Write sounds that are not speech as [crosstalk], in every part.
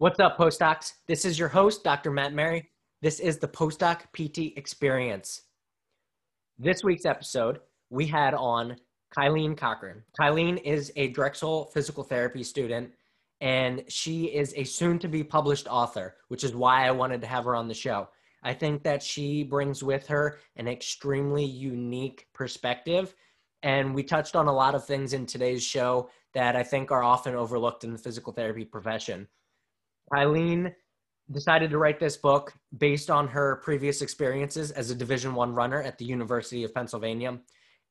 What's up, postdocs? This is your host, Dr. Matt Mary. This is the Postdoc PT Experience. This week's episode, we had on Kylene Cochrane. Kylene is a Drexel physical therapy student, and she is a soon to be published author, which is why I wanted to have her on the show. I think that she brings with her an extremely unique perspective. And we touched on a lot of things in today's show that I think are often overlooked in the physical therapy profession. Kylene decided to write this book based on her previous experiences as a division one runner at the university of pennsylvania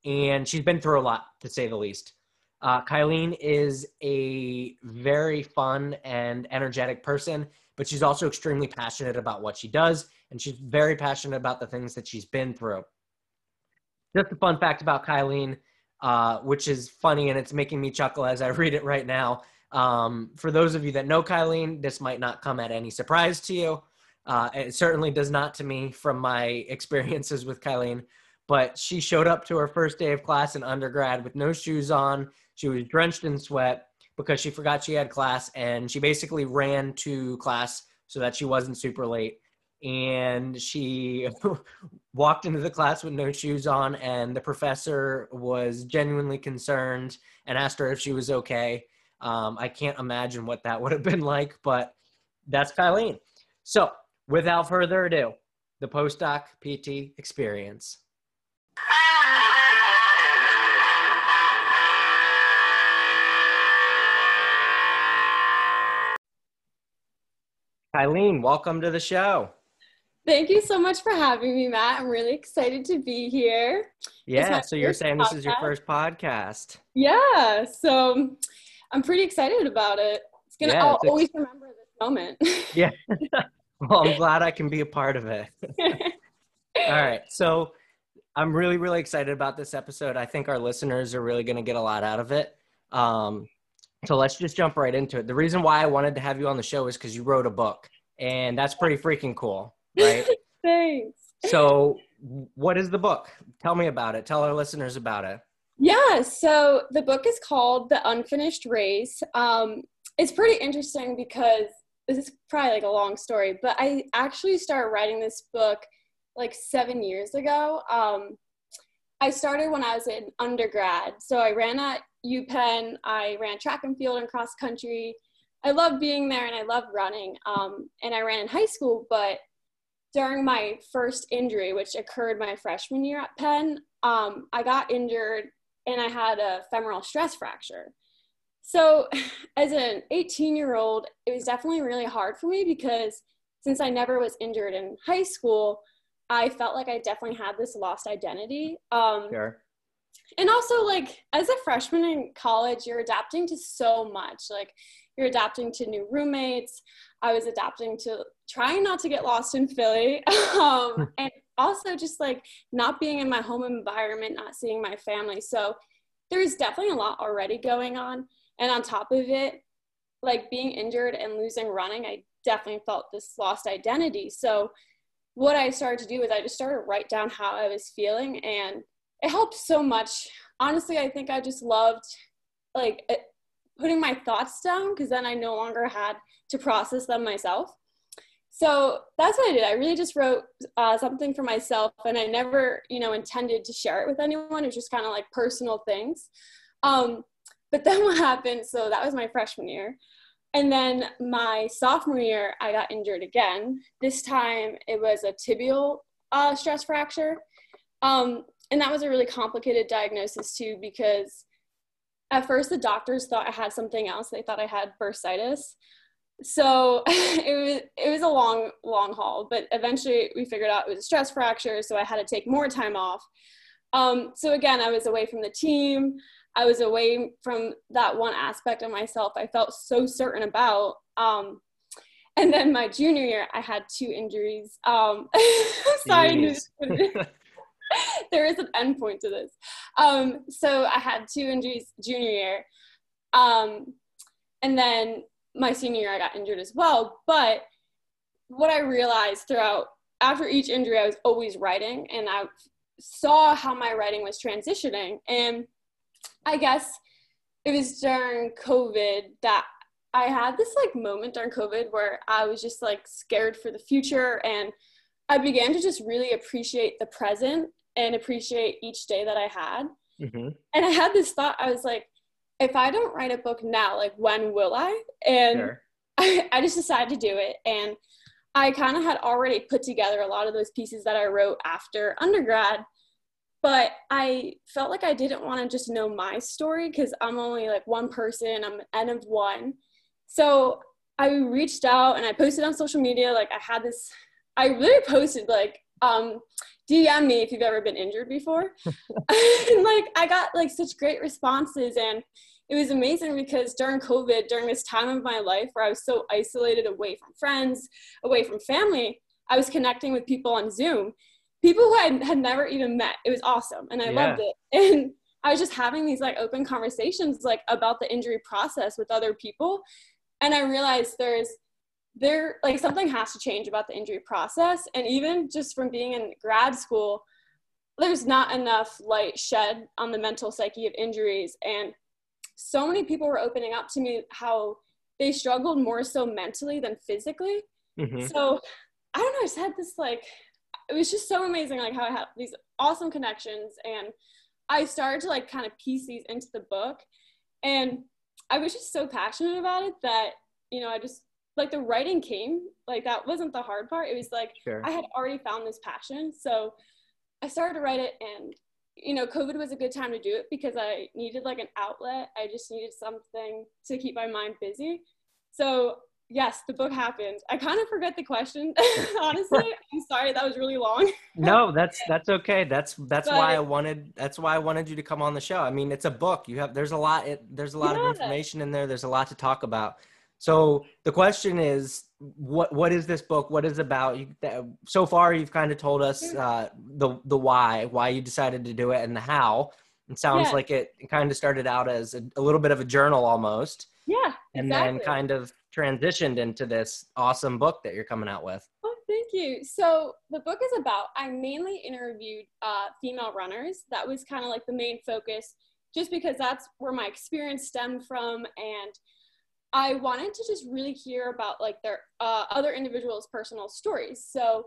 and she's been through a lot to say the least. Uh, kylene is a very fun and energetic person but she's also extremely passionate about what she does and she's very passionate about the things that she's been through. Just a fun fact about kylene uh, which is funny and it's making me chuckle as i read it right now um, for those of you that know Kylene, this might not come at any surprise to you. Uh, it certainly does not to me from my [laughs] experiences with Kylene. But she showed up to her first day of class in undergrad with no shoes on. She was drenched in sweat because she forgot she had class, and she basically ran to class so that she wasn't super late. And she [laughs] walked into the class with no shoes on, and the professor was genuinely concerned and asked her if she was okay um, I can't imagine what that [laughs] would have been like, but that's Kylene. So, without further ado, the postdoc PT experience. Kylene, welcome to the show. Thank you so much for having me, Matt. I'm really excited to be here. Yeah, so you're saying podcast. this is your first podcast. Yeah, so I'm pretty excited about it. It's gonna. Yeah, I'll always remember this moment. [laughs] yeah. [laughs] well, I'm glad I can be a part of it. [laughs] All right. So I'm really, really excited about this episode. I think our listeners are really going to get a lot out of it. Um, so let's just jump right into it. The reason why I wanted to have you on the show is because you wrote a book, and that's pretty freaking cool, right? Thanks. So, what is the book? Tell me about it. Tell our listeners about it. Yeah, so the book is called The Unfinished Race. Um, it's pretty interesting because this is probably like a long story, but I actually started writing this book like seven years ago. Um, I started when I was in undergrad. So I ran at UPenn, I ran track and field and cross country. I love being there and I love running. Um, and I ran in high school, but during my first injury, which occurred my freshman year at Penn, um, I got injured and I had a femoral stress fracture. So, [sighs] as an 18 year old, it was definitely really hard for me because since I never was injured in high school, I felt like I definitely had this lost identity. Um, sure. And also, like, as a freshman in college, you're adapting to so much. Like, you're adapting to new roommates. I was adapting to trying not to get lost in Philly. [laughs] um, [laughs] and also just like not being in my home environment, not seeing my family. So there's definitely a lot already going on. And on top of it, like being injured and losing running, I definitely felt this lost identity. So what I started to do is I just started to write down how I was feeling and it helped so much. Honestly, I think I just loved like putting my thoughts down because then I no longer had to process them myself so that's what I did. I really just wrote uh, something for myself, and I never, you know, intended to share it with anyone. It was just kind of like personal things. Um, but [laughs] then what happened? So that was my freshman year, and then my sophomore year, I got injured again. This time, it was a tibial uh, stress fracture, um, and that was a really complicated diagnosis too because at first the doctors thought I had something else. They thought I had bursitis so [laughs] it was it was a long long haul but eventually we figured out it was a stress fracture so i had to take more time off. Um, so again i was away from the team. I was away from that one aspect of myself i felt so certain about um, and then my junior year i had two injuries. Um, [laughs] sorry [laughs] there is an endpoint to this. Um, so i had two injuries junior year. Um, and then my senior year, I got injured as well. But what I realized throughout, after each injury, I was always writing and I saw how my writing was transitioning. And I guess it was during COVID that I had this like moment during COVID where I was just like scared for the future and I began to just really appreciate the present and appreciate each day that I had. Mm-hmm. And I had this thought, I was like, if I don't write a book now, like when will I? And sure. I, [laughs] I just decided to do it. And I kind of had already put together a lot of those pieces that I wrote after undergrad but I felt like I didn't want to just know my story because I'm only like one person, I'm an N of one. So I reached out and I posted on social media. Like I had this, I really posted like, um, DM me if you've ever been injured before. and [laughs] [laughs] like I got like such great responses and it was amazing because during COVID, during this time of my life where I was so isolated away from friends, away from family, I was connecting with people on Zoom people who I had never even met. It was awesome and I yeah. loved it. [laughs] And I was just having these like open conversations like about the injury process with other people. And I realized there's there like something has to change about the injury process. And even just from being in grad school, there's not enough light shed on the mental psyche of injuries. And so many people were opening up to me how they struggled more so mentally than physically. Mm-hmm. So I don't know, I just had this like it was just so amazing like how I had these awesome connections and I started to like kind of piece these into the book and I was just so passionate about it that you know I just like the writing came like that wasn't the hard part it was like sure. I had already found this passion so I started to write it and you know COVID was a good time to do it because I needed like an outlet I just needed something to keep my mind busy so yes, the book happened. I kind of forget the question, [laughs] honestly. I'm sorry, that was really long. no, that's that's okay. That's that's but, why I wanted that's why I wanted you to come on the show. I mean, it's a book. You have there's a lot it, there's a lot yeah. of information in there. There's a lot to talk about. So the question is, what what is this book? What is about? You, so far, you've kind of told us uh, the the why, why you decided to do it, and the how. It sounds yeah. like it, it kind of started out as a, a little bit of a journal almost. Yeah. And exactly. then kind of transitioned into this awesome book that you're coming out with. Oh, thank you. So the book is about, I mainly interviewed uh, female runners. That was kind of like the main focus, just because that's where my experience stemmed from. And I wanted to just really hear about like their uh, other individuals' personal stories. So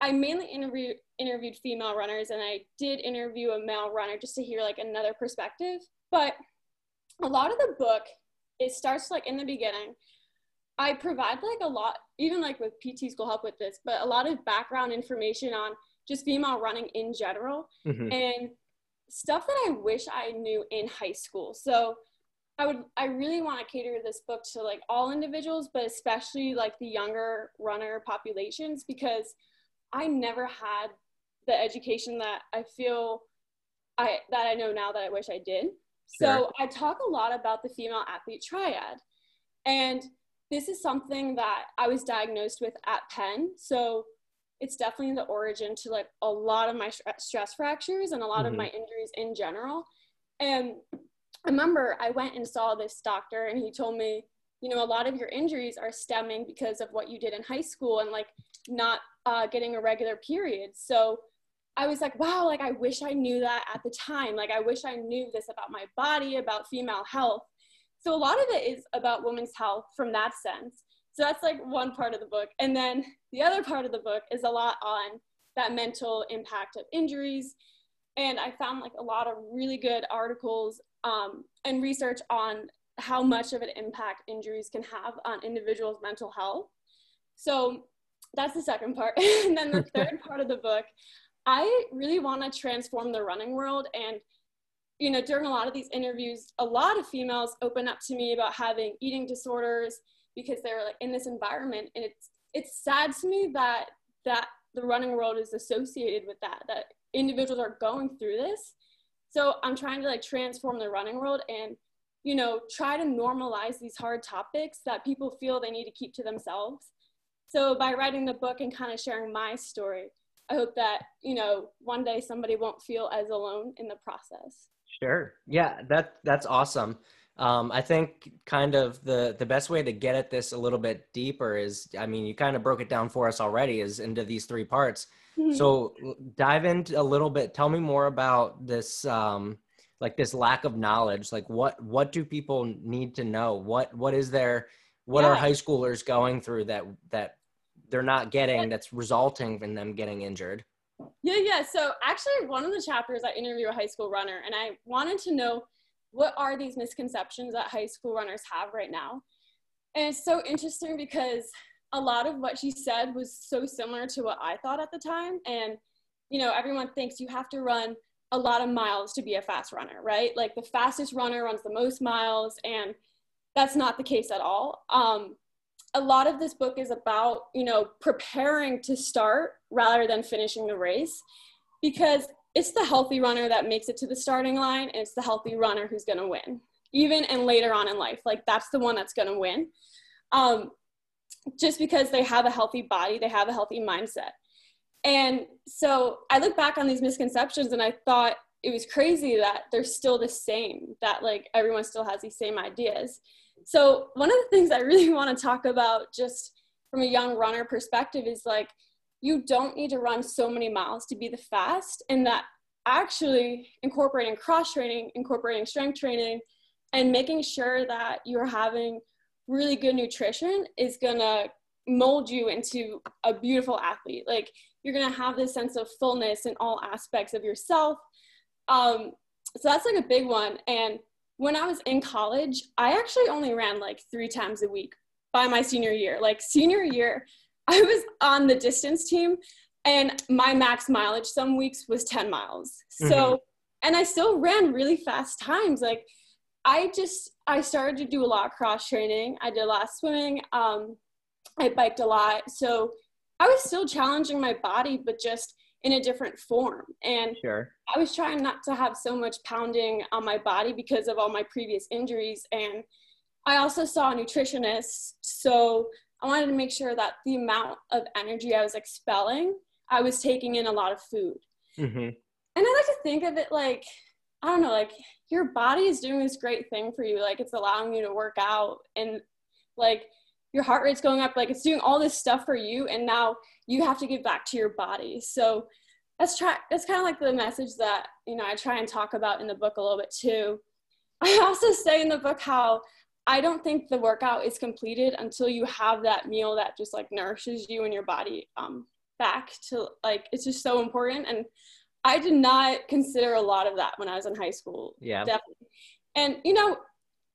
I mainly interviewed interviewed female runners, and I did interview a male runner just to hear like another perspective. But a lot of the book, it starts like in the beginning I provide like a lot, even like with PT school help with this, but a lot of background information on just female running in general mm-hmm. and stuff that I wish I knew in high school. So I would, I really want to cater this book to like all individuals, but especially like the younger runner populations because I never had the education that I feel I, that I know now that I wish I did. Sure. So I talk a lot about the female athlete triad and this is something that I was diagnosed with at Penn. So it's definitely the origin to like a lot of my stress fractures and a lot mm-hmm. of my injuries in general. And Remember I went and saw this doctor and he told me, you know, a lot of your injuries are stemming because of what you did in high school and like not uh, getting a regular period. So I was like, wow, like I wish I knew that at the time. Like I wish I knew this about my body, about female health. So a lot of it is about women's health from that sense. So that's like one part of the book. And then the other part of the book is a lot on that mental impact of injuries. And I found like a lot of really good articles um, and research on how much of an impact injuries can have on individuals' mental health. So that's the second part. [laughs] and then the third [laughs] part of the book, I really want to transform the running world and you know, during a lot of these interviews, a lot of females open up to me about having eating disorders because they're like in this environment, and it's it's sad to me that that the running world is associated with that that individuals are going through this. So I'm trying to like transform the running world and you know try to normalize these hard topics that people feel they need to keep to themselves. So by writing the book and kind of sharing my story, I hope that you know one day somebody won't feel as alone in the process. Sure. Yeah, that that's awesome. Um, I think kind of the the best way to get at this a little bit deeper is, I mean, you kind of broke it down for us already, is into these three parts. Mm-hmm. So dive into a little bit. Tell me more about this, um, like this lack of knowledge. Like what what do people need to know? What what is there what are high schoolers going through that that they're not getting that's resulting in them getting injured Yeah, yeah. So actually, one of the chapters I interview a high school runner, and I wanted to know what are these misconceptions that high school runners have right now. And it's so interesting because a lot of what she said was so similar to what I thought at the time. And you know, everyone thinks you have to run a lot of miles to be a fast runner, right? Like the fastest runner runs the most miles, and that's not the case at all. Um, a lot of this book is about you know preparing to start rather than finishing the race because it's the healthy runner that makes it to the starting line and it's the healthy runner who's going to win even and later on in life like that's the one that's going to win um, just because they have a healthy body they have a healthy mindset. And so i look back on these misconceptions and i thought it was crazy that they're still the same that like everyone still has these same ideas. So one of the things I really [laughs] want to talk about just from a young runner perspective is like you don't need to run so many miles to be the fast and that actually incorporating cross training, incorporating strength training and making sure that you're having really good nutrition is going to mold you into a beautiful athlete. Like you're going to have this sense of fullness in all aspects of yourself. Um, so that's like a big one. And when I was in college, I actually only ran like three times a week by my senior year. Like senior year, [laughs] I was on the distance team and my max mileage some weeks was 10 miles. So, Mhm. and I still ran really fast times. Like I just, I started to do a lot of cross training. I did a lot of swimming. Um, I biked a lot. So I was still challenging my body, but just in a different form. And sure I was trying not to have so much pounding on my body because of all my previous injuries. And I also saw a nutritionist. So I wanted to make sure that the amount of energy I was expelling, I was taking in a lot of food. hmm And I like to think of it like, I don't know, like your body is doing this great thing for you. Like it's allowing you to work out and like your heart rate's going up. Like it's doing all this stuff for you. And now you have to give back to your body. So that's try that's kind of like the message that, you know, I try and talk about in the book a little bit too. [laughs] I also say in the book how I don't think the workout is completed until you have that meal that just like nourishes you and your body um, back to like it's just so important. And I did not consider a lot of that when I was in high school. yeah Definitely. And you know,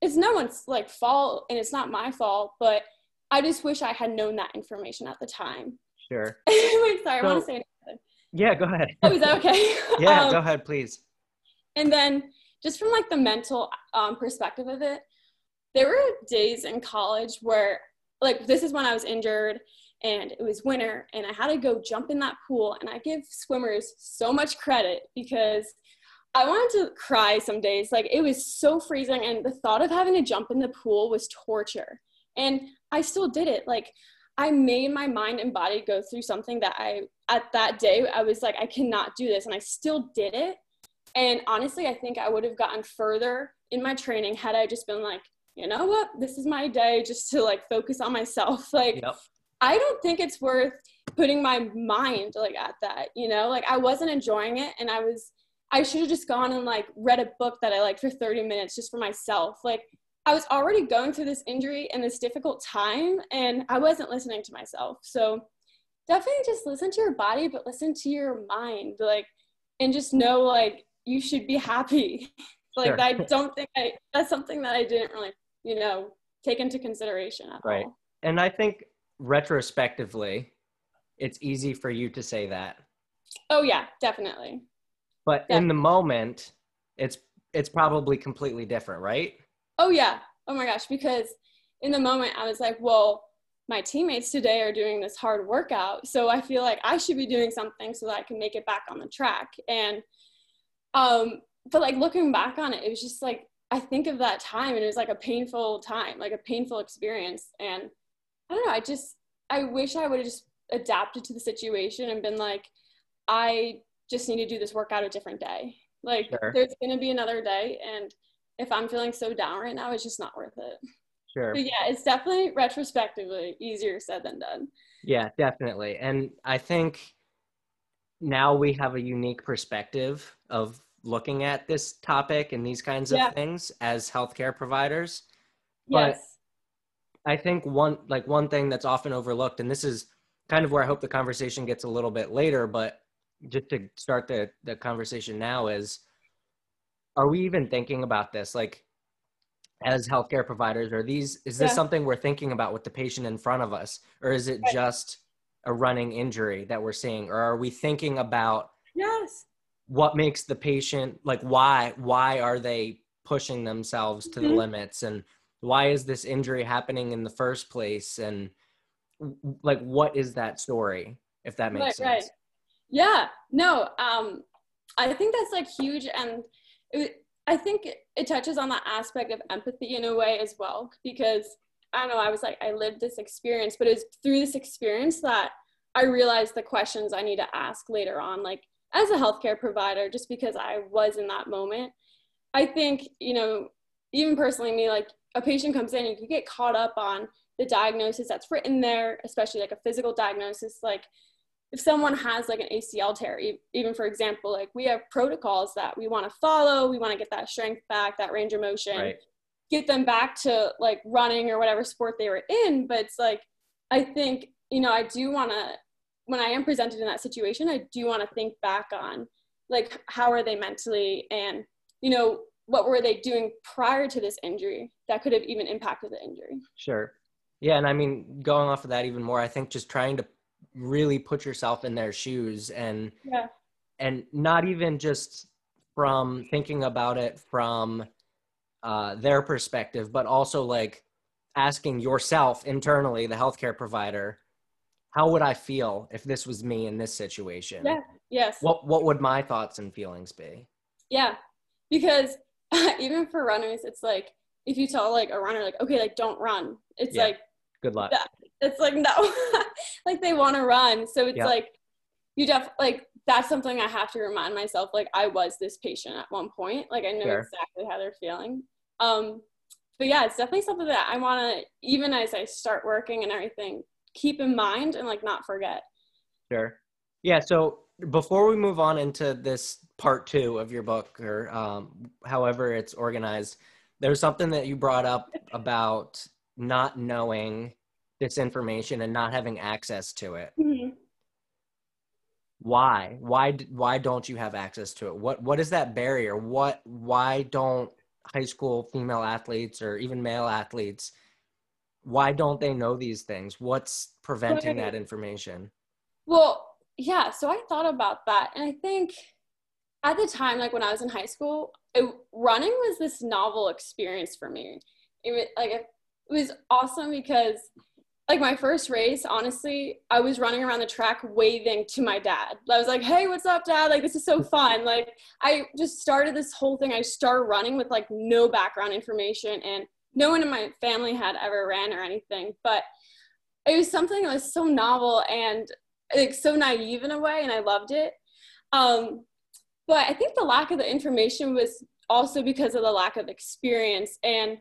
it's no one's like fault and it's not my fault, but I just wish I had known that information at the time. sure [laughs] Wait, sorry, I want to say anything. yeah go ahead Oh, is that okay? [laughs] yeah Um, go ahead please and then just from like the mental um, perspective of it there were days in college where like this is when i was injured and it was winter and i had to go jump in that pool and i give swimmers so much credit because i wanted to cry some days. Like it was so freezing and the thought of having to jump in the pool was torture. And i still did it. Like i made my mind and body go through something that i at that day i was like i cannot do this and i still did it. And honestly, I think I would have gotten further in my training had I just been like, you know what, this is my day just to like focus on myself. [laughs] Like, yep I don't think it's worth putting my mind like at that, you know? Like, I wasn't enjoying it and I was, I should have just gone and like read a book that I liked for 30 minutes just for myself. Like, I was already going through this injury and this difficult time and I wasn't listening to myself. So, definitely just listen to your body, but listen to your mind. Like, and just know like you should be happy. [laughs] like Sure. I don't think I that's something that I didn't really, you know, take into consideration at Right. all. and i think retrospectively it's easy for you to say that Oh yeah, definitely. but Yeah. in the moment it's it's probably completely different right Oh yeah. Oh my gosh, because in the moment I was like, well, my teammates today are doing this hard workout, so I feel like I should be doing something so that I can make it back on the track. And um but like looking back on it, it was just like I think of that time and it was like a painful time, like a painful experience. And I don't know, I just I wish I would have just adapted to the situation and been like, I just need to do this workout a different day. Like Sure. there's gonna be another day and if I'm feeling so down right now, it's just not worth it. sure But yeah, it's definitely retrospectively easier said than done. Yeah, definitely. And I think now we have a unique perspective of looking at this topic and these kinds of Yeah. things as healthcare providers. But- Yes. I think one like one thing that's often overlooked, and this is kind of where I hope the conversation gets a little bit later, but just to start the the conversation now is are we even thinking about this? Like as healthcare providers are these is this yeah. something we're thinking about with the patient in front of us? Or is it just a running injury that we're seeing? Or are we thinking about yes. what makes the patient like why why are they pushing themselves to mm-hmm. the limits? And why is this injury happening in the first place? And like what is that story if that makes right, sense? Right. yeah no um i think that's like huge. And it, i think it touches on that aspect of empathy in a way as well because i don't know i was like i lived this experience but it was through this experience that i realized the questions i need to ask later on like as a healthcare provider just because i was in that moment. I think you know even personally me like a patient comes in and you get caught up on the diagnosis that's written there, especially like a physical diagnosis. Like if someone has like an ACL tear, even for example, like we have protocols that we want to follow. We want to get that strength back, that range of motion, right. get them back to like running or whatever sport they were in. But it's like, I think, you know, I do want to, when I am presented in that situation, I do want to think back on like, how are they mentally and, you know, what were they doing prior to this injury that could have even impacted the injury? Sure. Yeah, and I mean, going off of that even more, I think just trying to really put yourself in their shoes and yeah. and not even just from thinking about it from uh, their perspective, but also like asking yourself internally, the healthcare provider, how would I feel if this was me in this situation? Yeah. Yes. What What would my thoughts and feelings be? Yeah, because [laughs] even for runners, it's like if you tell like a runner like okay, like don't run, it's yeah. like good luck it's like no [laughs] like they want to run so it's yep. like you def like that's something i have to remind myself like i was this patient at one point like i know sure. exactly how they're feeling um but yeah it's definitely something that i want to even as i start working and everything keep in mind and like not forget sure yeah so before we move on into this part two of your book or um, however it's organized there's something that you brought up about not knowing this information and not having access to it. Mm-hmm. why? Why why don't you have access to it? What what is that barrier? What why don't high school female athletes or even male athletes why don't they know these things? What's preventing that information? Well yeah so i thought about that and i think at the time like when i was in high school it, running was this novel experience for me it, was, like it was awesome because like my first race, honestly, I was running around the track waving to my dad. I was like, "Hey, what's up, dad? Like this is so [laughs] fun." Like I just started this whole thing. I started running with like no background information and no one in my family had ever ran or anything, but it was something that was so novel and like so naive in a way and I loved it. Um, but I think the lack of the information was also because of the lack of experience and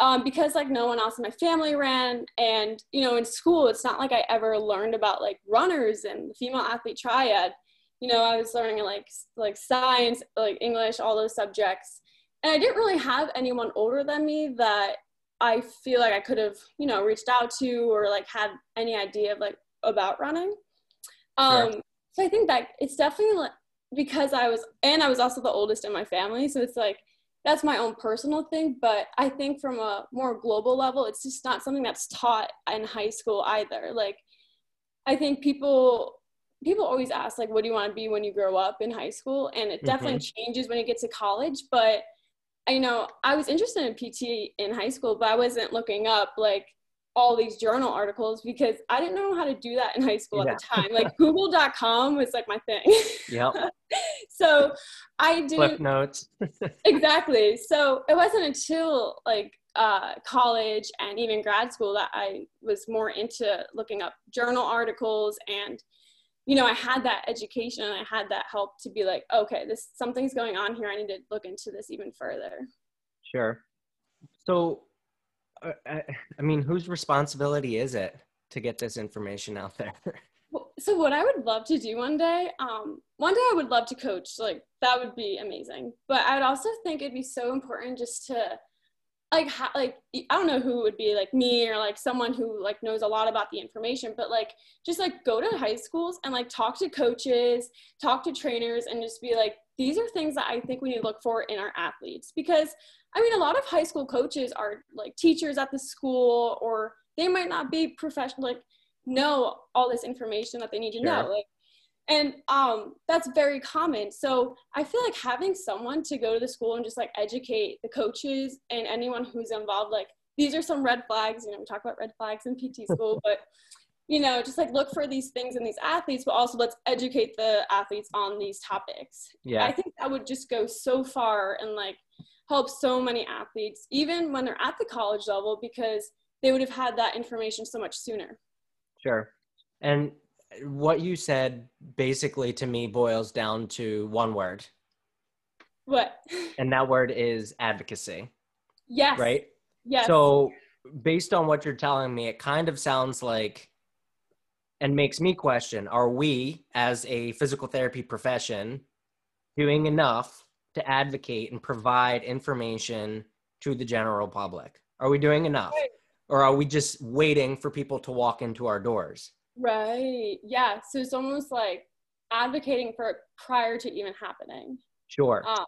um, because like no one else in my family ran and you know in school it's not like i ever learned about like runners and the female athlete triad you know i was learning like like science like english all those subjects and i didn't really have anyone older than me that i feel like i could have you know reached out to or like had any idea of like about running um sure. so i think that it's definitely like because i was and i was also the oldest in my family so it's like that's my own personal thing but i think from a more global level it's just not something that's taught in high school either like i think people people always ask like what do you want to be when you grow up in high school and it definitely mm-hmm. changes when you get to college but you know i was interested in pt in high school but i wasn't looking up like all these journal articles because I didn't know how to do that in high school yeah. at the time. Like [laughs] google.com was like my thing. Yep. [laughs] so I didn't Cliff notes. [laughs] exactly. So it wasn't until like uh, college and even grad school that I was more into looking up journal articles and you know, I had that education and I had that help to be like, okay, this something's going on here. I need to look into this even further. Sure. So uh, I mean, whose responsibility is it to get this information out there? [laughs] so what I would love to do one day, um, one day I would love to coach. Like that would be amazing. But I'd also think it'd be so important just to like how, like I don't know who would be like me or like someone who like knows a lot about the information, but like just like go to high schools and like talk to coaches, talk to trainers, and just be like, these are things that I think we need to look for in our athletes because I mean a lot of high school coaches are like teachers at the school or they might not be professional like know all this information that they need to sure. know like and um, that's very common. So i feel like having someone to go to the school and just like educate the coaches and anyone who's involved like these are some red flags you know we talk about red flags in pt school [laughs] but you know just like look for these things in these athletes but also let's educate the athletes on these topics. Yeah. I think that would just go so far and like help so many athletes even when they're at the college level because they would have had that information so much sooner sure and what you said basically to me boils down to one word. What? And that word is advocacy. Yes. Right? Yes. So, based on what you're telling me, it kind of sounds like and makes me question are we, as a physical therapy profession, doing enough to advocate and provide information to the general public? Are we doing enough? Right. Or are we just waiting for people to walk into our doors? Right. Yeah. So it's almost like advocating for it prior to even happening. Sure. Um,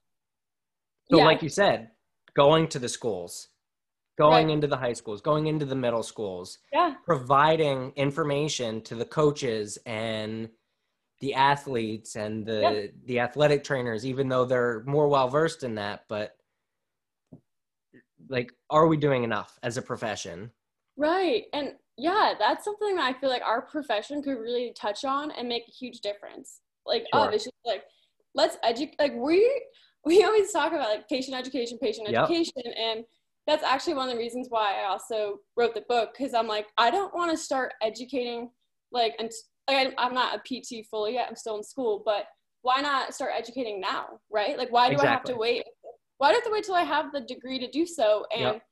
so, yeah. like you said, going to the schools, going right. into the high schools, going into the middle schools, yeah. providing information to the coaches and the athletes and the the athletic trainers, even though they're more well versed in that. But like, are we doing enough as a profession? Right. And yeah, that's something that I feel like our profession could really touch on and make a huge difference. Like, oh, sure. it's just like, let's educate, like, we, we always talk about like patient education, patient yep. education. And that's actually one of the reasons why I also wrote the book. Cause I'm like, I don't want to start educating, like, and like, I'm not a PT fully yet. I'm still in school, but why not start educating now? Right. Like, why do exactly. I have to wait? Why do I have to wait till I have the degree to do so? And yep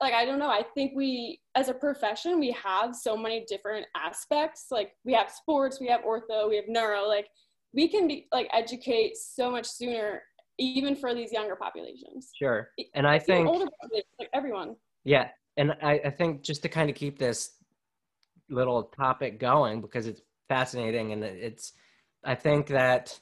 like I don't know, I think we as a profession we have so many different aspects. Like we have sports, we have ortho, we have neuro, like we can be like educate so much sooner even for these younger populations. Sure. And I think older like everyone. Yeah. And I, I think just to kind of keep this little topic going because it's fascinating. And it's I think that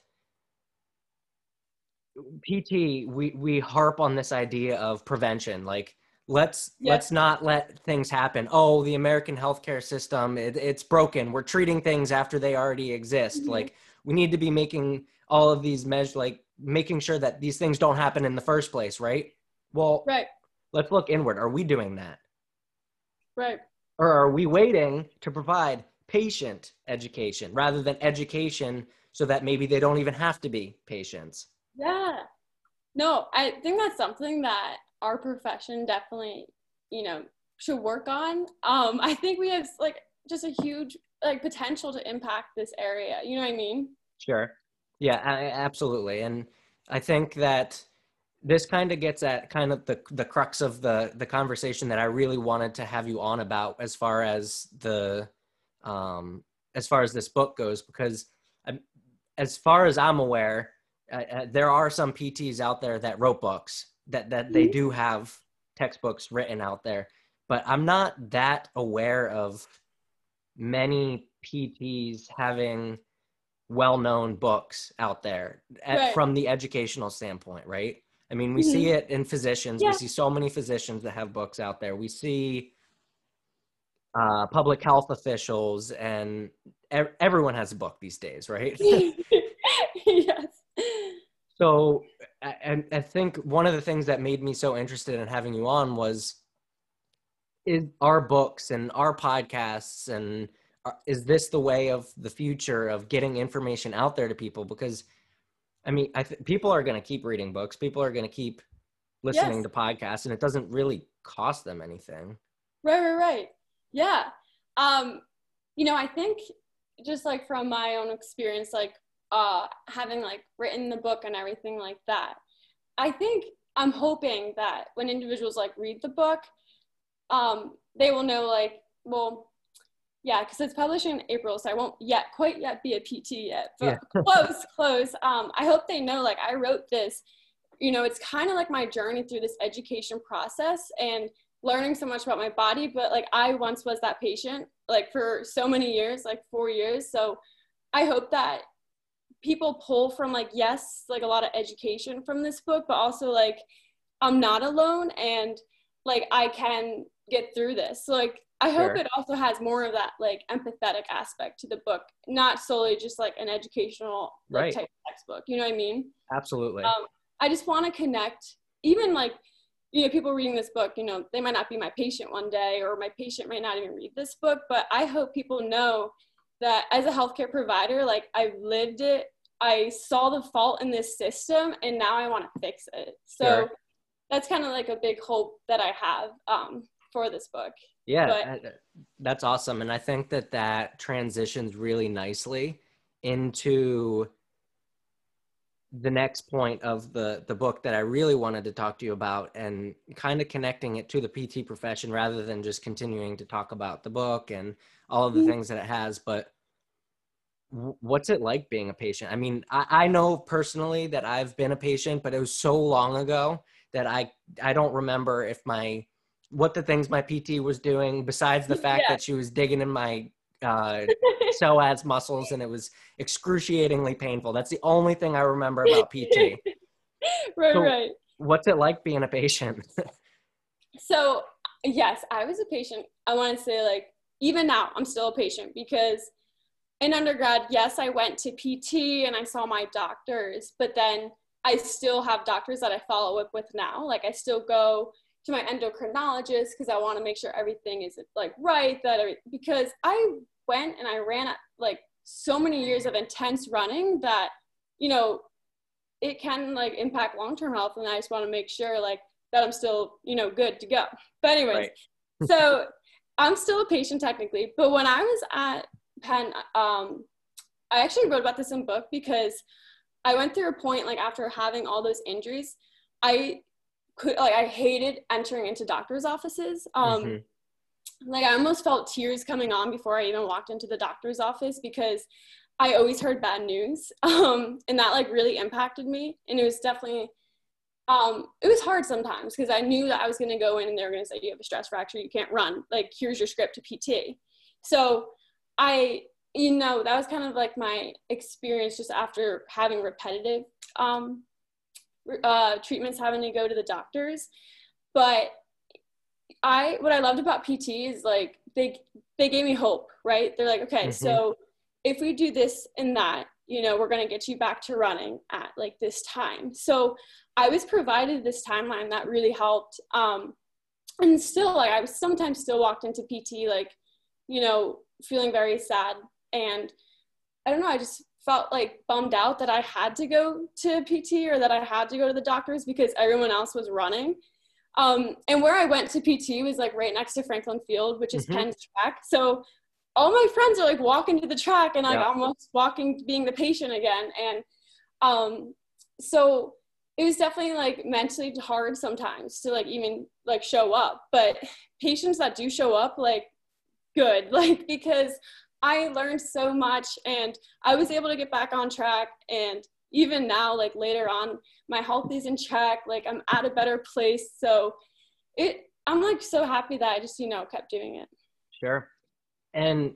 PT we we harp on this idea of prevention. Like let's let's not let things happen. Oh the american healthcare system it, it's broken. We're treating things after they already exist. Mm-hmm. like we need to be making all of these measures like making sure that these things don't happen in the first place right? Well right. let's look inward. Are we doing that? Right or are we waiting to provide patient education rather than education so that maybe they don't even have to be patients yeah no i think that's something that our profession definitely, you know, should work on. Um, I think we have like just a huge like potential to impact this area. You know what I mean? Sure. Yeah, I, absolutely. And I think that this kind of gets at kind of the the crux of the the conversation that I really wanted to have you on about as far as the um as far as this book goes because I'm, as far as I'm aware uh, uh there are some PTs out there that wrote books that that they mm-hmm. do have textbooks written out there but i'm not that aware of many pts having well-known books out there at, right. from the educational standpoint right i mean we mm-hmm. see it in physicians. Yeah. we see so many physicians that have books out there. We see uh, public health officials and ev- everyone has a book these days right? [laughs] Yes. So and I think one of the things that made me so interested in having you on was is our books and our podcasts and uh, is this the way of the future of getting information out there to people? Because I mean I th- people are going to keep reading books people are going to keep listening yes. to podcasts and it doesn't really cost them anything right right right yeah um you know I think just like from my own experience like uh, having like written the book and everything like that. I think I'm hoping that when individuals like read the book, um, they will know like, well, yeah, because it's published in April, so I won't yet quite yet be a PT yet, but yeah. [laughs] close, close. Um, I hope they know like I wrote this you know, it's kind of like my journey through this education process and learning so much about my body. But like, I once was that patient, like for so many years, like four years. So I hope that people pull from like, yes, like a lot of education from this book, but also like, I'm not alone and like I can get through this. So, like I hope sure. it also has more of that like empathetic aspect to the book, not solely just like an educational like, right. type textbook. You know what I mean? Absolutely. Um, I just want to connect, even like you know people reading this book. You know, they might not be my patient one day, or my patient might not even read this book. But I hope people know that as a healthcare provider, like I've lived it. I saw the fault in this system, and now I want to fix it. So. Sure that's kind of like a big hope that I have um, for this book. Yeah, but, that's awesome, and I think that that transitions really nicely into the next point of the the book that I really wanted to talk to you about and kind of connecting it to the PT profession rather than just continuing to talk about the book and all of the mm-hmm. things that it has but what's it like being a patient? I mean, I, I know personally that I've been a patient, but it was so long ago that I I don't remember if my what the things my PT was doing besides the fact yeah. that she was digging in my uh, [laughs] psoas muscles and it was excruciatingly painful. That's the only thing I remember about PT. [laughs] right, so right. What's it like being a patient? [laughs] so yes, I was a patient. I want to say like even now I'm still a patient because in undergrad, yes, I went to PT and I saw my doctors, but then I still have doctors that I follow up with now. Like I still go to my endocrinologist because I want to make sure everything is like right. That because I went and I ran like so many years of intense running that you know it can like impact long term health, and I just want to make sure like that I'm still you know good to go. But anyways, right. so I'm still a patient technically, but when I was at Penn, um, I actually wrote about this in book because I went through a point like after having all those injuries, I could like I hated entering into doctors' offices. Um, mm-hmm. Like I almost felt tears coming on before I even walked into the doctor's office because I always heard bad news, [laughs] um, and that like really impacted me. And it was definitely um, it was hard sometimes because I knew that I was going to go in and they were going to say you have a stress fracture, you can't run. Like here's your script to PT. So I you know that was kind of like my experience just after having repetitive um, uh, treatments having to go to the doctors. But i what i loved about pt is like they they gave me hope right? They're like okay mm-hmm. so if we do this and that you know we're going to get you back to running at like this time. So i was provided this timeline that really helped um and still like i was sometimes still walked into pt like you know feeling very sad. And I don't know, I just felt like bummed out that I had to go to PT or that I had to go to the doctors because everyone else was running. Um, and where I went to PT was like right next to Franklin Field, which is mm-hmm. Penn's track. So all my friends are like walking to the track and like yeah. almost walking being the patient again. And um, so it was definitely like mentally hard sometimes to like even like show up. But patients that do show up, like good, [laughs] like because I learned so much and I was able to get back on track. And even now, like later on, my health is in check. Like I'm at a better place. So it, I'm like so happy that I just, you know, kept doing it. Sure. And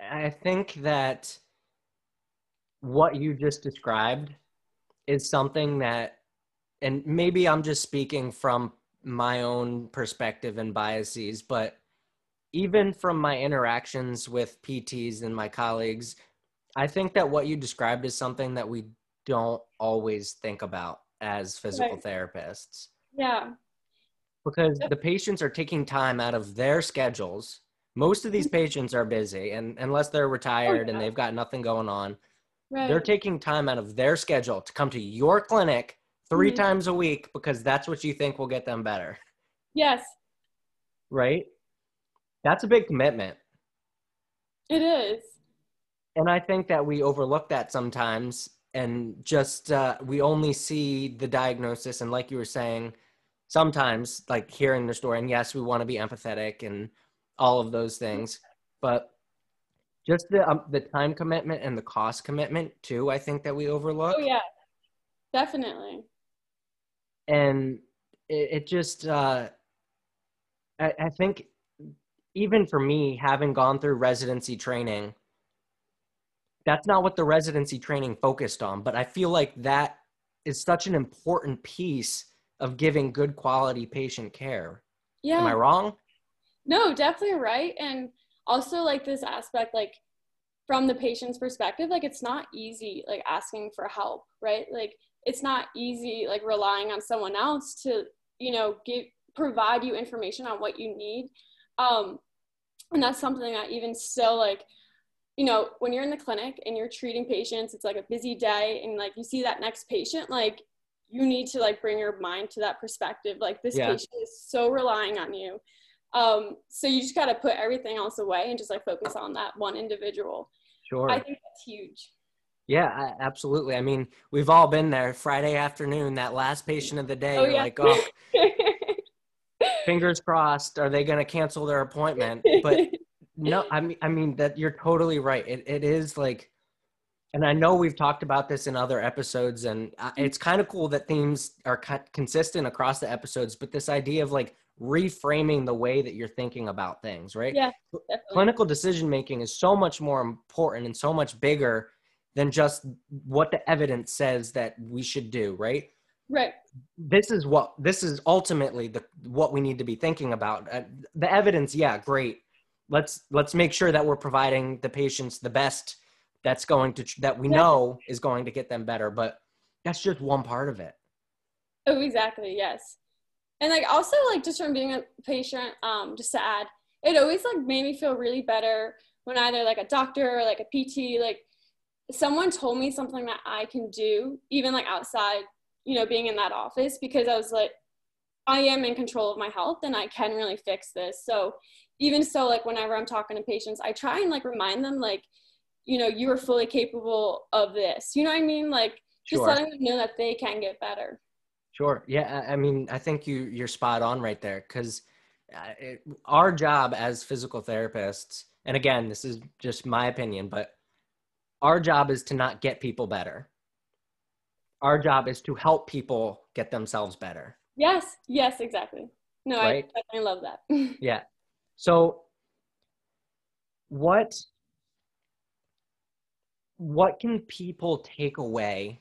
I think that what you just described is something that, and maybe I'm just speaking from my own perspective and biases, but even from my interactions with PTs and my colleagues, I think that what you described is something that we don't always think about as physical right. therapists. Yeah. Because the patients are taking time out of their schedules. Most of these mm-hmm. patients are busy, and unless they're retired oh, yeah. and they've got nothing going on, right. they're taking time out of their schedule to come to your clinic 3 mm-hmm. times a week because that's what you think will get them better. Yes. Right? That's a big commitment. It is. And I think that we overlook that sometimes and just uh, we only see the diagnosis and like you were saying sometimes like hearing the story and yes we want to be empathetic and all of those things but just the um, the time commitment and the cost commitment too i think that we overlook oh yeah definitely and it, it just uh, I, I think even for me having gone through residency training that's not what the residency training focused on but i feel like that is such an important piece of giving good quality patient care Yeah. am i wrong No, definitely right. And also like this aspect, like from the patient's perspective, like it's not easy like asking for help, right? Like it's not easy like relying on someone else to, you know, give provide you information on what you need. Um and that's something that even still like you know when you're in the clinic and you're treating patients it's like a busy day and like you see that next patient like you need to like bring your mind to that perspective like this Yeah. patient is so relying on you um, so you just got to put everything else away and just like focus on that one individual. sure I think that's huge. yeah I, absolutely i mean we've all been there friday afternoon that last patient of the day Oh, you're yeah. like oh [laughs] fingers crossed are they going to cancel their appointment? But no i mean i mean that you're totally right. It, it is like and i know we've talked about this in other episodes and it's kind of cool that themes are consistent across the episodes but this idea of like reframing the way that you're thinking about things right? Yeah, definitely. clinical decision making is so much more important and so much bigger than just what the evidence says that we should do right Right. this is what this is ultimately the what we need to be thinking about uh, the evidence yeah great let's let's make sure that we're providing the patients the best that's going to that we know is going to get them better but that's just one part of it Oh, exactly. Yes. And like also like just from being a patient, um, just to add, it always like made me feel really better when either like a doctor or like a PT, like someone told me something that I can do, even like outside, you know, being in that office, because I was like, I am in control of my health and I can really fix this. So even so, like whenever I'm talking to patients, I try and like remind them like, you know, you are fully capable of this. You know what I mean? Like just Sure. letting them know that they can get better. Sure. Yeah. I I mean, I think you you're spot on right there because uh, our job as physical therapists, and again, this is just my opinion, but our job is to not get people better. Our job is to help people get themselves better. Yes, yes, exactly. No, Right. I definitely love that. [laughs] Yeah. So, what what can people take away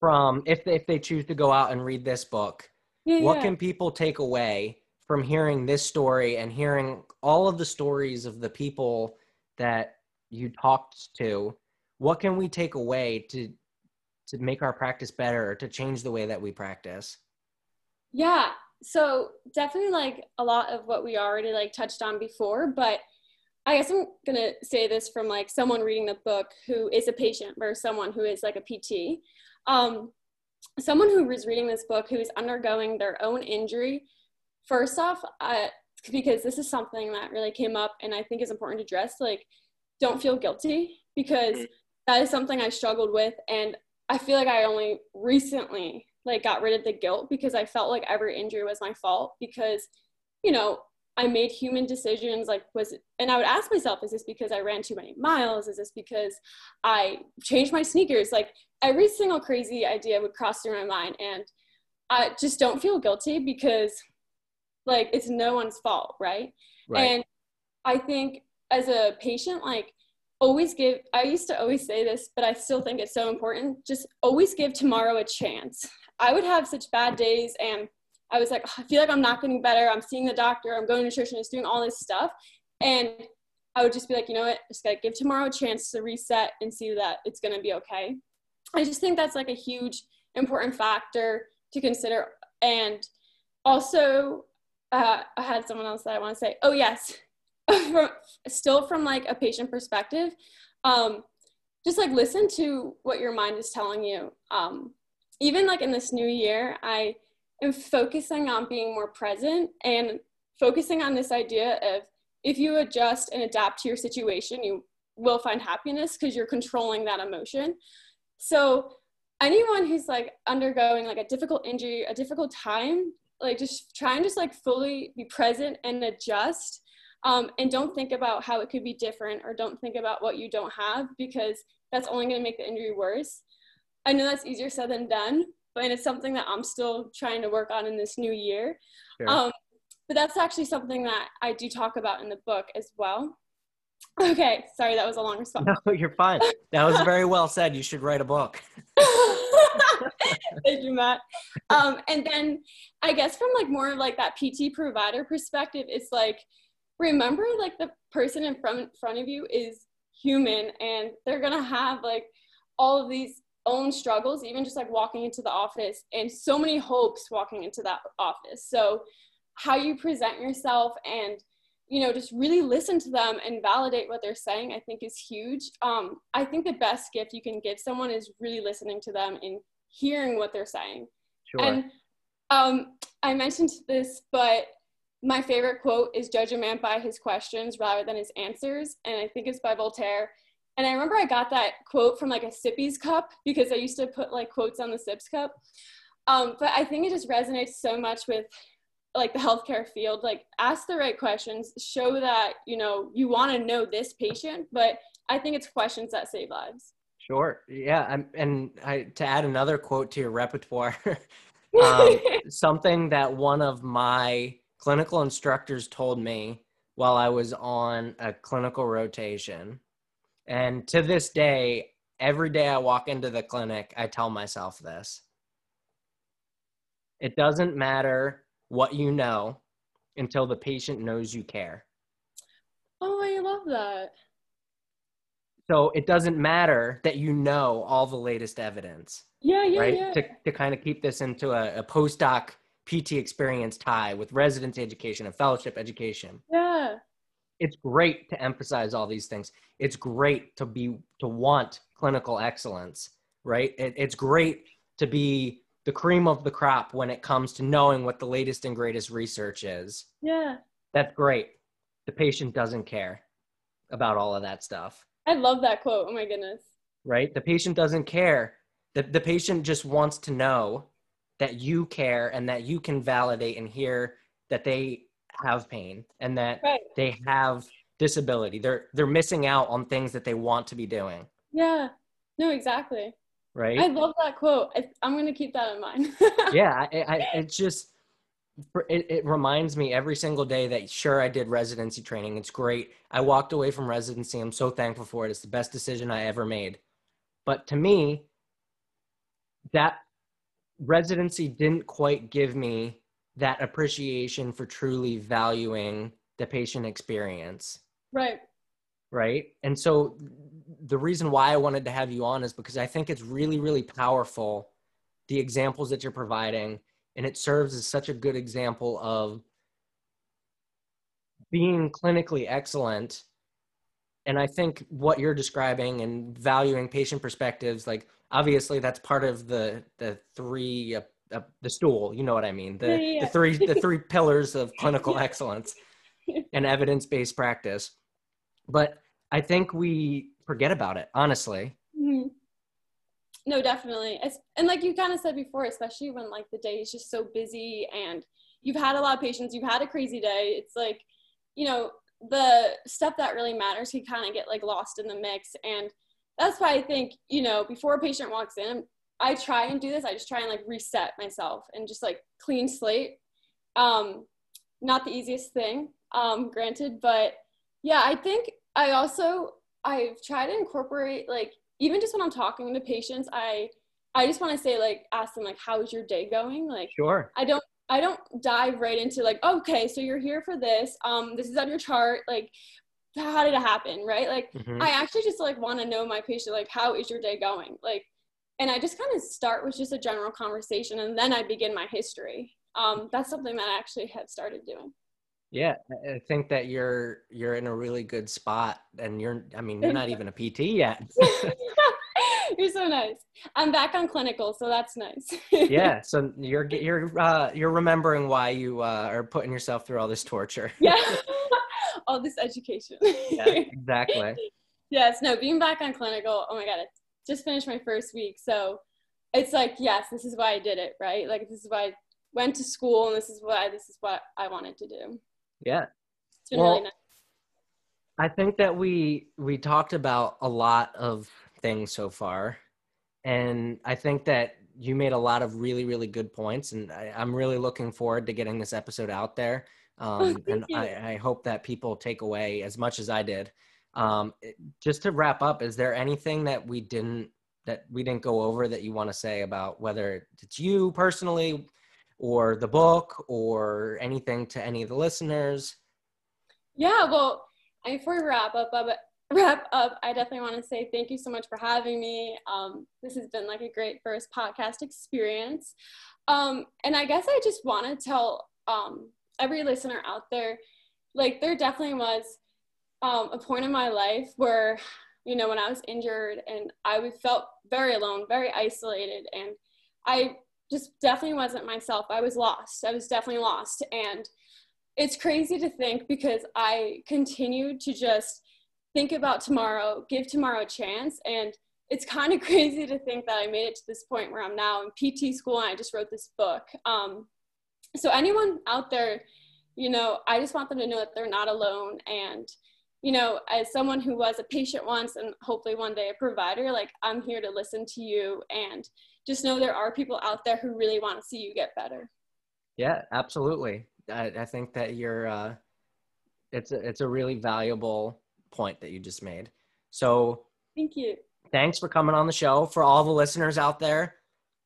from if they, if they choose to go out and read this book? yeah, what yeah. can people take away from hearing this story and hearing all of the stories of the people that you talked to what can we take away to to make our practice better or to change the way that we practice Yeah. So definitely like a lot of what we already like touched on before, but I guess I'm gonna say this from like someone reading the book who is a patient versus someone who is like a PT. Um, someone who is reading this book who is undergoing their own injury. First off, uh, because this is something that really came up and I think is important to address. Like, don't feel guilty because Mhm. that is something I struggled with, and I feel like I only recently like got rid of the guilt because I felt like every injury was my fault because, you know, I made human decisions like was and I would ask myself, is this because I ran too many miles? Is this because I changed my sneakers? Like every single crazy idea would cross through my mind and I just don't feel guilty because like it's no one's fault, right? right. And I think as a patient, like always give, I used to always say this, but I still think it's so important. Just always give tomorrow a chance. I would have such bad days and I was like, "Oh, I feel like I'm not getting better. I'm seeing the doctor, I'm going to nutritionist, doing all this stuff. And I would just be like, you know what, just gotta give tomorrow a chance to reset and see that it's gonna be okay. I just think that's like a huge important factor to consider. And also, uh, I had someone else that I want to say. Oh yes, from, [laughs] still from like a patient perspective, um, just like listen to what your mind is telling you. Um, even like in this new year, I am focusing on being more present and focusing on this idea of if you adjust and adapt to your situation, you will find happiness because you're controlling that emotion. So anyone who's like undergoing like a difficult injury, a difficult time, like just try and just like fully be present and adjust. Um, and don't think about how it could be different or don't think about what you don't have because that's only going to make the injury worse. I know that's easier said than done, but it's something that I'm still trying to work on in this new year. Sure. Um, but that's actually something that I do talk about in the book as well. Okay, sorry, that was a long response. [laughs] No, you're fine. That was very well said. You should write a book. [laughs] Thank you, Matt. Um, and then I guess from like more of like that PT provider perspective, it's like remember like the person in front front of you is human and they're gonna have like all of these own struggles, even just like walking into the office and so many hopes walking into that office. So how you present yourself and you know just really listen to them and validate what they're saying i think is huge um, i think the best gift you can give someone is really listening to them and hearing what they're saying Sure. and um, i mentioned this but my favorite quote is judge a man by his questions rather than his answers and i think it's by voltaire and i remember i got that quote from like a sippy's cup because i used to put like quotes on the sips cup um, but i think it just resonates so much with like the healthcare field like ask the right questions show that you know you want to know this patient but i think it's questions that save lives Sure. Yeah. I'm, and I, to add another quote to your repertoire, [laughs] [laughs] um, something that one of my clinical instructors told me while I was on a clinical rotation. And to this day, every day I walk into the clinic, I tell myself this it doesn't matter what you know until the patient knows you care. oh i love that So it doesn't matter that you know all the latest evidence. yeah yeah right? yeah To, to kind of keep this into a, a postdoc PT experience tie with residency education and fellowship education. yeah It's great to emphasize all these things. It's great to be to want clinical excellence, right? It, it's great to be the cream of the crop when it comes to knowing what the latest and greatest research is. yeah That's great. The patient doesn't care about all of that stuff i love that quote oh my goodness right? The patient doesn't care. The, the patient just wants to know that you care and that you can validate and hear that they have pain and that right they have disability. They're they're missing out on things that they want to be doing, yeah no exactly right? i love that quote I, i'm going to keep that in mind [laughs] yeah, I, I, it's just it, it reminds me every single day that sure I did residency training. It's great. I walked away from residency. I'm so thankful for it. It's the best decision I ever made. But to me, that residency didn't quite give me that appreciation for truly valuing the patient experience. Right. Right? And so the reason why i wanted to have you on is because i think it's really really powerful the examples that you're providing and it serves as such a good example of being clinically excellent and i think what you're describing and valuing patient perspectives like obviously that's part of the the three uh, uh, the stool you know what i mean the, Yeah, yeah, the three the three [laughs] pillars of clinical excellence [laughs] and evidence-based practice but i think we forget about it honestly Mhm. No, definitely. It's, and like you kind of said before, especially when like the day is just so busy and you've had a lot of patients, you've had a crazy day. It's like, you know, the stuff that really matters can kind of get like lost in the mix. And that's why I think, you know, before a patient walks in, I try and do this. I just try and like reset myself and just like clean slate. Um, not the easiest thing, um, granted, but yeah, I think I also I've tried to incorporate like even just when I'm talking to patients, I I just want to say like ask them like how's your day going? Like sure I don't I don't dive right into like okay, so you're here for this. Um this is on your chart like how did it happen, right? Like Mhm. I actually just like want to know my patient like how is your day going? Like and I just kind of start with just a general conversation and then I begin my history. Um that's something that I actually have started doing. Yeah, I think that you're you're in a really good spot, and you're I mean you're not [laughs] even a PT yet. [laughs] [laughs] You're so nice. I'm back on clinical, so that's nice. [laughs] yeah, so you're you're uh, you're remembering why you uh, are putting yourself through all this torture. yeah. [laughs] All this education. yeah, exactly. yes, no, being back on clinical, oh my God, I just finished my first week. So it's like, yes, this is why I did it, right? Like, this is why I went to school and this is why this is what I wanted to do. Yeah, It's been Well, really nice. I think that we we talked about a lot of things so far, and I think that you made a lot of really, really good points, and I, am really looking forward to getting this episode out there. Um, and I, I, hope that people take away as much as I did. Um, just to wrap up, is there anything that we didn't that we didn't go over that you want to say about whether it's you personally, or the book, or anything to any of the listeners? Yeah, well, before we wrap up, wrap up, I definitely want to say thank you so much for having me. Um, this has been like a great first podcast experience. Um, and I guess I just want to tell um, every listener out there, like there definitely was um, a point in my life where, you know, when I was injured and I felt very alone, very isolated, and I just definitely wasn't myself. I was lost. I was definitely lost. And it's crazy to think because I continued to just think about tomorrow, give tomorrow a chance. And it's kind of [laughs] crazy to think that I made it to this point where I'm now in PT school and I just wrote this book. Um, so, anyone out there, you know, I just want them to know that they're not alone. And, you know, as someone who was a patient once and hopefully one day a provider, like I'm here to listen to you and just know there are people out there who really want to see you get better. Yeah, absolutely. I, I think that you're, uh, it's a, it's a really valuable point that you just made. So thank you. Thanks for coming on the show. For all the listeners out there,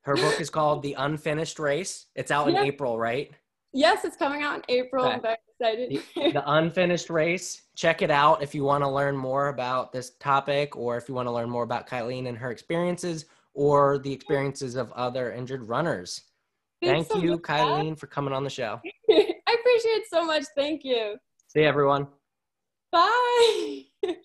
her book is called The Unfinished Race. It's out in. April, right? Yes, it's coming out in April. Okay. I'm very excited. the, [laughs] the Unfinished Race. Check it out if you want to learn more about this topic or if you want to learn more about Kylene and her experiences or the experiences of other injured runners. Thanks Thank so you, Kylene, for coming on the show. [laughs] I appreciate it so much. Thank you. See you, everyone. Bye. [laughs]